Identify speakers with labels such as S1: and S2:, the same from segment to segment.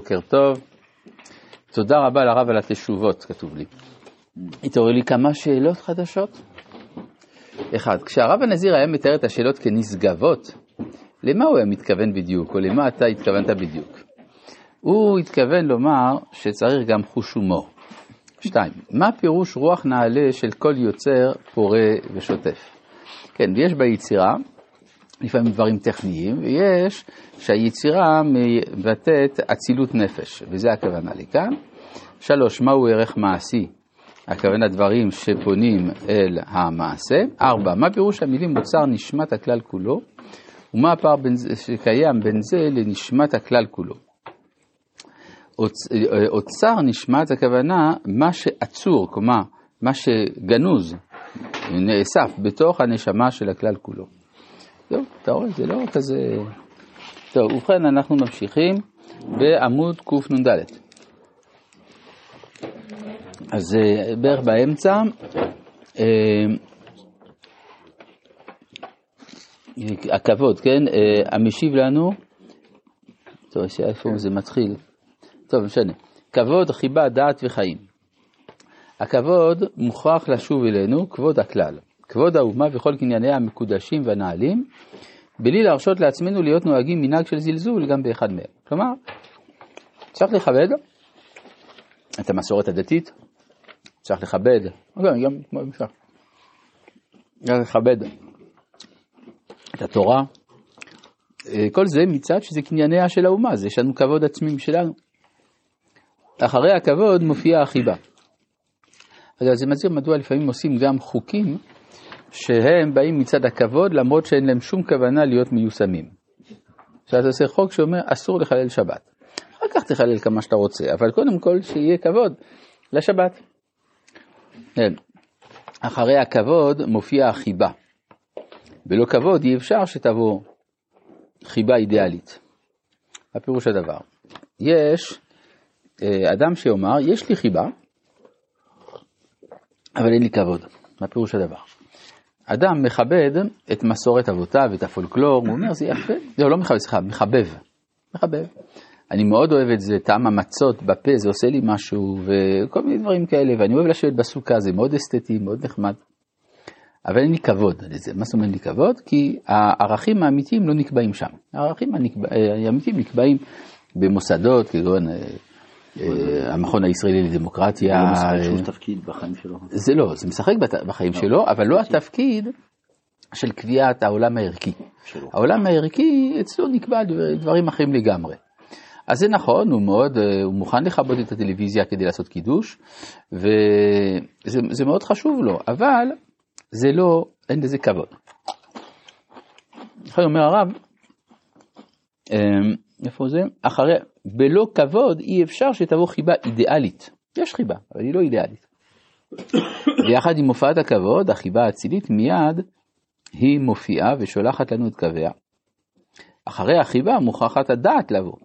S1: בוקר טוב. תודה רבה לרב על התשובות, כתוב לי. התעורר לי כמה שאלות חדשות. אחד, כשהרב הנזיר היה מתאר את השאלות כנשגבות, למה הוא היה מתכוון בדיוק, או למה אתה התכוונת בדיוק? הוא התכוון לומר שצריך גם חוש הומור. שתיים, מה פירוש רוח נעלה של כל יוצר פורה ושוטף? כן, ויש ביצירה לפעמים דברים טכניים, ויש שהיצירה מבטאת אצילות נפש, וזה הכוונה לכאן. שלוש, מהו ערך מעשי? הכוונה דברים שפונים אל המעשה. ארבע, מה פירוש המילים אוצר נשמת הכלל כולו, ומה הפער בין זה, שקיים בין זה לנשמת הכלל כולו? אוצר נשמת הכוונה מה שעצור, כלומר מה שגנוז, נאסף בתוך הנשמה של הכלל כולו. טוב, אתה רואה, זה לא כזה... טוב, ובכן, אנחנו ממשיכים בעמוד קנ"ד. אז אה, בערך באמצע, אה, הכבוד, כן? אה, המשיב לנו, טוב, איפה זה מתחיל? טוב, משנה. כבוד, חיבה, דעת וחיים. הכבוד מוכרח לשוב אלינו, כבוד הכלל. כבוד האומה וכל קנייניה המקודשים והנעלים, בלי להרשות לעצמנו להיות נוהגים מנהג של זלזול גם באחד מהם. כלומר, צריך לכבד את המסורת הדתית, צריך לכבד, גם, גם כמו במשך, צריך לכבד את התורה, כל זה מצד שזה קנייניה של האומה, זה יש לנו כבוד עצמי שלנו. אחרי הכבוד מופיעה החיבה. אגב, זה מזהיר מדוע לפעמים עושים גם חוקים שהם באים מצד הכבוד למרות שאין להם שום כוונה להיות מיושמים. שאתה עושה חוק שאומר אסור לחלל שבת. אחר כך תחלל כמה שאתה רוצה, אבל קודם כל שיהיה כבוד לשבת. כן. אחרי הכבוד מופיע החיבה. בלא כבוד אי אפשר שתבוא חיבה אידיאלית. הפירוש הדבר. יש אה, אדם שיאמר, יש לי חיבה, אבל אין לי כבוד. מה פירוש הדבר? אדם מכבד את מסורת אבותיו, את הפולקלור, הוא אומר, זה יפה. לא, לא מכבד, סליחה, מחבב. מחבב. אני מאוד אוהב את זה, טעם המצות בפה, זה עושה לי משהו, וכל מיני דברים כאלה, ואני אוהב לשבת בסוכה, זה מאוד אסתטי, מאוד נחמד. אבל אין לי כבוד לזה. מה זאת אומרת לי כבוד? כי הערכים האמיתיים לא נקבעים שם. הערכים האמיתיים נקבעים במוסדות, כגון אה, אה, המכון הישראלי לדמוקרטיה.
S2: זה לא משחק שום תפקיד בחיים שלו.
S1: זה לא, זה משחק בחיים לא. שלו, אבל לא התפקיד של קביעת העולם הערכי. העולם הערכי אצלו נקבע דברים אחרים לגמרי. אז זה נכון, הוא מאוד, אה, הוא מוכן לכבות את הטלוויזיה כדי לעשות קידוש, וזה מאוד חשוב לו, אבל זה לא, אין לזה כבוד. לכן אומר הרב, אה, איפה זה? אחרי, בלא כבוד אי אפשר שתבוא חיבה אידיאלית. יש חיבה, אבל היא לא אידיאלית. ויחד עם הופעת הכבוד, החיבה האצילית מיד היא מופיעה ושולחת לנו את קוויה. אחרי החיבה מוכרחת הדעת לבוא.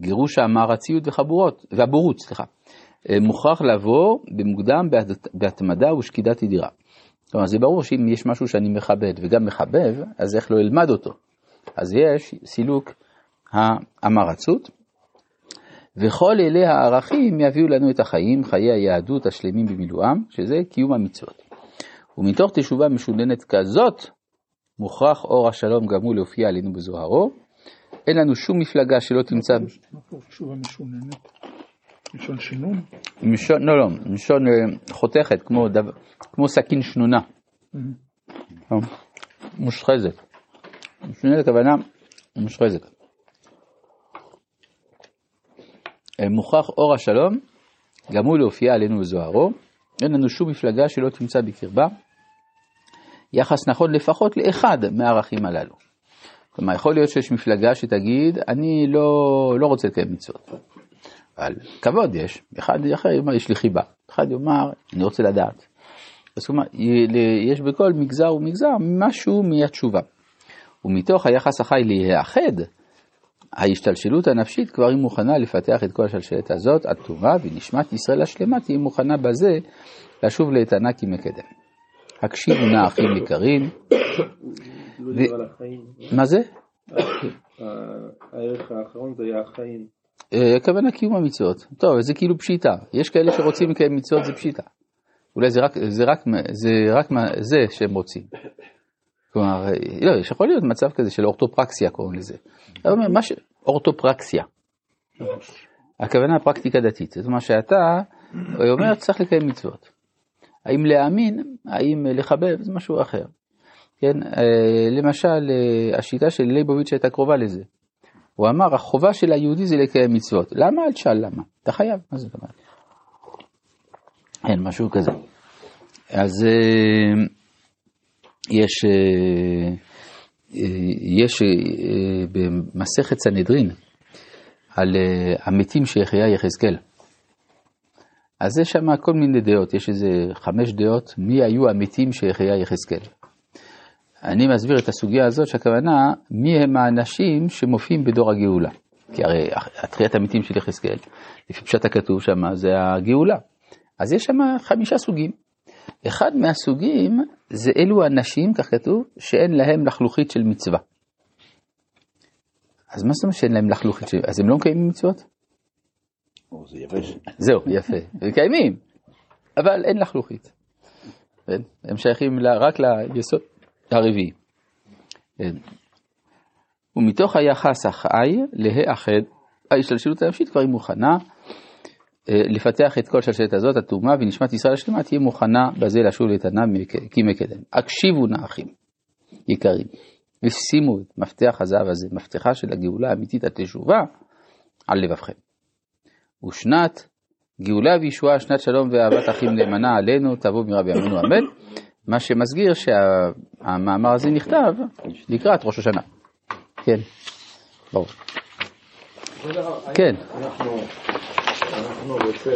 S1: גירוש המערציות וחבורות, והבורות, סליחה. אה, מוכרח לבוא במוקדם בהתמדה ושקידת ידירה. כלומר, זה ברור שאם יש משהו שאני מכבד וגם מחבב, אז איך לא אלמד אותו? אז יש סילוק המרצות, וכל אלה הערכים יביאו לנו את החיים, חיי היהדות השלמים במילואם, שזה קיום המצוות. ומתוך תשובה משוננת כזאת, מוכרח אור השלום גם הוא להופיע עלינו בזוהרו. אין לנו שום מפלגה שלא תמצא...
S3: מה פה תשובה משוננת? מלשון שינון?
S1: משון, לא, לא, מלשון אה, חותכת, כמו, דו, כמו סכין שנונה. מושחזת. משוננת הכוונה מושחזת. מוכרח אור השלום, גם הוא להופיע עלינו בזוהרו, אין לנו שום מפלגה שלא תמצא בקרבה יחס נכון לפחות לאחד מהערכים הללו. כלומר, יכול להיות שיש מפלגה שתגיד, אני לא, לא רוצה לקיים מצוות. אבל כבוד יש, אחד אחר יאמר, יש לי חיבה, אחד יאמר, אני רוצה לדעת. אז כלומר, יש בכל מגזר ומגזר משהו מהתשובה. ומתוך היחס החי להיאחד, ההשתלשלות הנפשית כבר היא מוכנה לפתח את כל השלשלת הזאת עד טובה, ונשמת ישראל השלמה תהיה מוכנה בזה לשוב לאיתנה כמקדם. הקשיבו נא אחים יקרים. מה זה?
S4: הערך האחרון זה היה החיים.
S1: אה, הכוונה קיום המצוות. טוב, זה כאילו פשיטה. יש כאלה שרוצים לקיים מצוות, זה פשיטה. אולי זה רק, זה רק, זה רק זה שהם רוצים. כלומר, לא, יש יכול להיות מצב כזה של אורתופרקסיה קוראים לזה. מה ש... אורתופרקסיה. הכוונה פרקטיקה דתית. זאת אומרת שאתה אומר צריך לקיים מצוות. האם להאמין, האם לחבב, זה משהו אחר. כן, אה, למשל, אה, השיטה של ליבוביץ' הייתה קרובה לזה. הוא אמר, החובה של היהודי זה לקיים מצוות. למה? אל תשאל למה. אתה חייב, מה זאת אומרת? אין, משהו כזה. אז אה, יש, יש במסכת סנהדרין על המתים שיחיה יחזקאל. אז יש שם כל מיני דעות, יש איזה חמש דעות מי היו המתים שיחיה יחזקאל. אני מסביר את הסוגיה הזאת שהכוונה מי הם האנשים שמופיעים בדור הגאולה. כי הרי התחיית המתים של יחזקאל, לפי פשט הכתוב שם, זה הגאולה. אז יש שם חמישה סוגים. אחד מהסוגים זה אלו אנשים, כך כתוב, שאין להם לחלוכית של מצווה. אז מה זאת אומרת שאין להם לחלוכית של... מצווה? אז הם לא מקיימים מצוות?
S2: זה יבש.
S1: זהו, יפה. מקיימים, אבל אין לחלוכית. כן? הם שייכים רק ליסוד הרביעי. כן. ומתוך היחס החי להאחד, ההשתלשלות האנושית כבר היא מוכנה לפתח את כל שלשלת הזאת, הטומאה ונשמת ישראל השלמה תהיה מוכנה בזה לשוב לאיתנה כמקדם. הקשיבו נא אחים יקרים, ושימו את מפתח הזהב הזה, מפתחה של הגאולה האמיתית התשובה, על לבבכם. ושנת גאולה וישועה, שנת שלום ואהבת אחים נאמנה עלינו, תבוא מרבי אמנו אמן. מה שמסגיר שהמאמר הזה נכתב לקראת ראש השנה. כן, ברור. כן.
S4: אנחנו רוצה,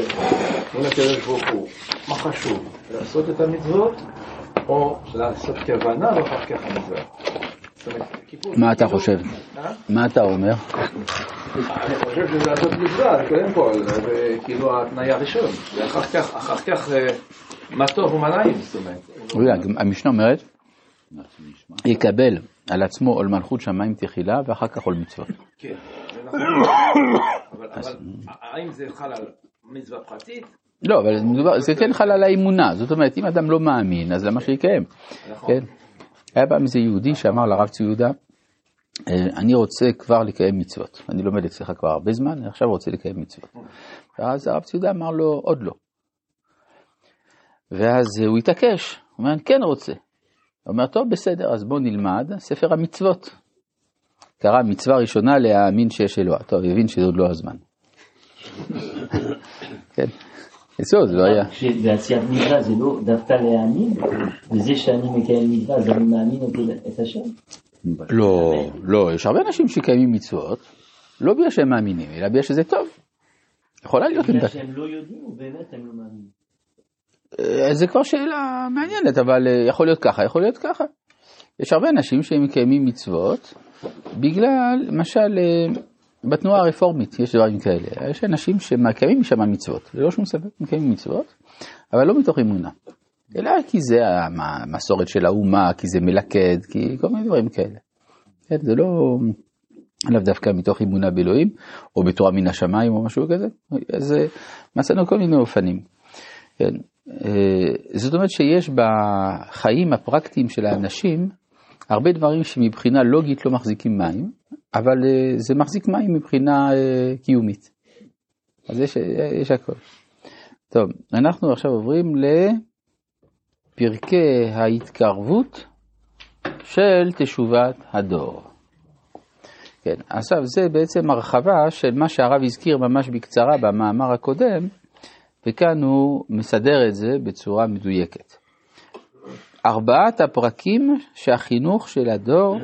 S4: מול הקדוש ברוך הוא, מה חשוב, לעשות את המצוות או לעשות כוונה ואחר כך המצווה?
S1: מה אתה חושב? אה? מה אתה אומר?
S4: אני חושב שזה לעשות מצווה, קודם כל, זה כאילו התנאי הראשון, ואחר כך אה, מה טוב ומה נעים, זאת אומרת.
S1: המשנה אומרת, יקבל על עצמו עול מלכות שמיים תחילה ואחר כך עול מצוות.
S4: כן, אבל האם זה חל על מצווה פרטית?
S1: לא, אבל זה כן חל על האמונה, זאת אומרת, אם אדם לא מאמין, אז למה שיקיים? נכון. כן? היה פעם איזה יהודי שאמר לרב צבי יהודה, אה, אני רוצה כבר לקיים מצוות. אני לומד אצלך כבר הרבה זמן, אני עכשיו רוצה לקיים מצוות. ואז הרב צבי יהודה אמר לו, עוד לא. ואז הוא התעקש, הוא אומר, אני כן רוצה. הוא אומר, טוב, בסדר, אז בוא נלמד ספר המצוות. קרא מצווה ראשונה להאמין שיש אלוה. טוב, הבין שזה עוד לא הזמן. כן. אצלו זה לא היה.
S5: בעשיית מצווה זה לא דווקא להאמין, וזה שאני מקיים מצווה אז אני מאמין את השם?
S1: לא, לא, יש הרבה אנשים שקיימים מצוות, לא בגלל שהם מאמינים, אלא בגלל שזה טוב. יכולה להיות.
S5: בגלל שהם לא יודעים באמת הם לא מאמינים?
S1: אה, זה כבר שאלה מעניינת, אבל אה, יכול להיות ככה, יכול להיות ככה. יש הרבה אנשים שהם מקיימים מצוות בגלל, למשל, אה, בתנועה הרפורמית יש דברים כאלה. יש אנשים שמקיימים שם מצוות, ללא שום ספק, מקיימים מצוות, אבל לא מתוך אמונה. אלא כי זה המסורת של האומה, כי זה מלכד, כי כל מיני דברים כאלה. כן, זה לא לאו דווקא מתוך אמונה באלוהים, או בתורה מן השמיים או משהו כזה. אז מצאנו כל מיני אופנים. כן. אה, זאת אומרת שיש בחיים הפרקטיים של האנשים הרבה דברים שמבחינה לוגית לא מחזיקים מים, אבל אה, זה מחזיק מים מבחינה אה, קיומית. אז יש, יש הכל. טוב, אנחנו עכשיו עוברים לפרקי ההתקרבות של תשובת הדור. כן, עכשיו זה בעצם הרחבה של מה שהרב הזכיר ממש בקצרה במאמר הקודם, וכאן הוא מסדר את זה בצורה מדויקת. ארבעת הפרקים שהחינוך של הדור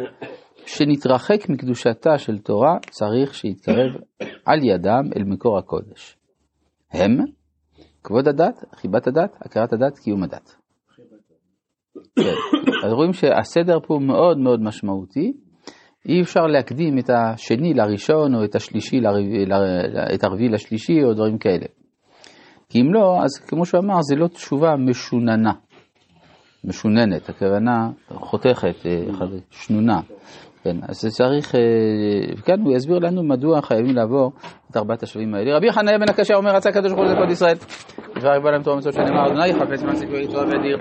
S1: שנתרחק מקדושתה של תורה צריך שיתקרב על ידם אל מקור הקודש. הם כבוד הדת, חיבת הדת, הכרת הדת, קיום הדת. כן. אז רואים שהסדר פה מאוד מאוד משמעותי. אי אפשר להקדים את השני לראשון או את השלישי, את הרביעי לשלישי או דברים כאלה. כי אם לא, אז כמו שהוא אמר, זה לא תשובה משוננה, משוננת, הכוונה חותכת, אה, שנונה. כן, אז צריך, אה, וכאן הוא יסביר לנו מדוע חייבים לעבור את ארבעת השלבים האלה. רבי חניה בן הקשה אומר, רצה הקדוש ברוך הוא לכל ישראל. דבר יבוא להם תורה מצוות שנאמר, אדוני חפץ מעשה גוי תורה ואדיר.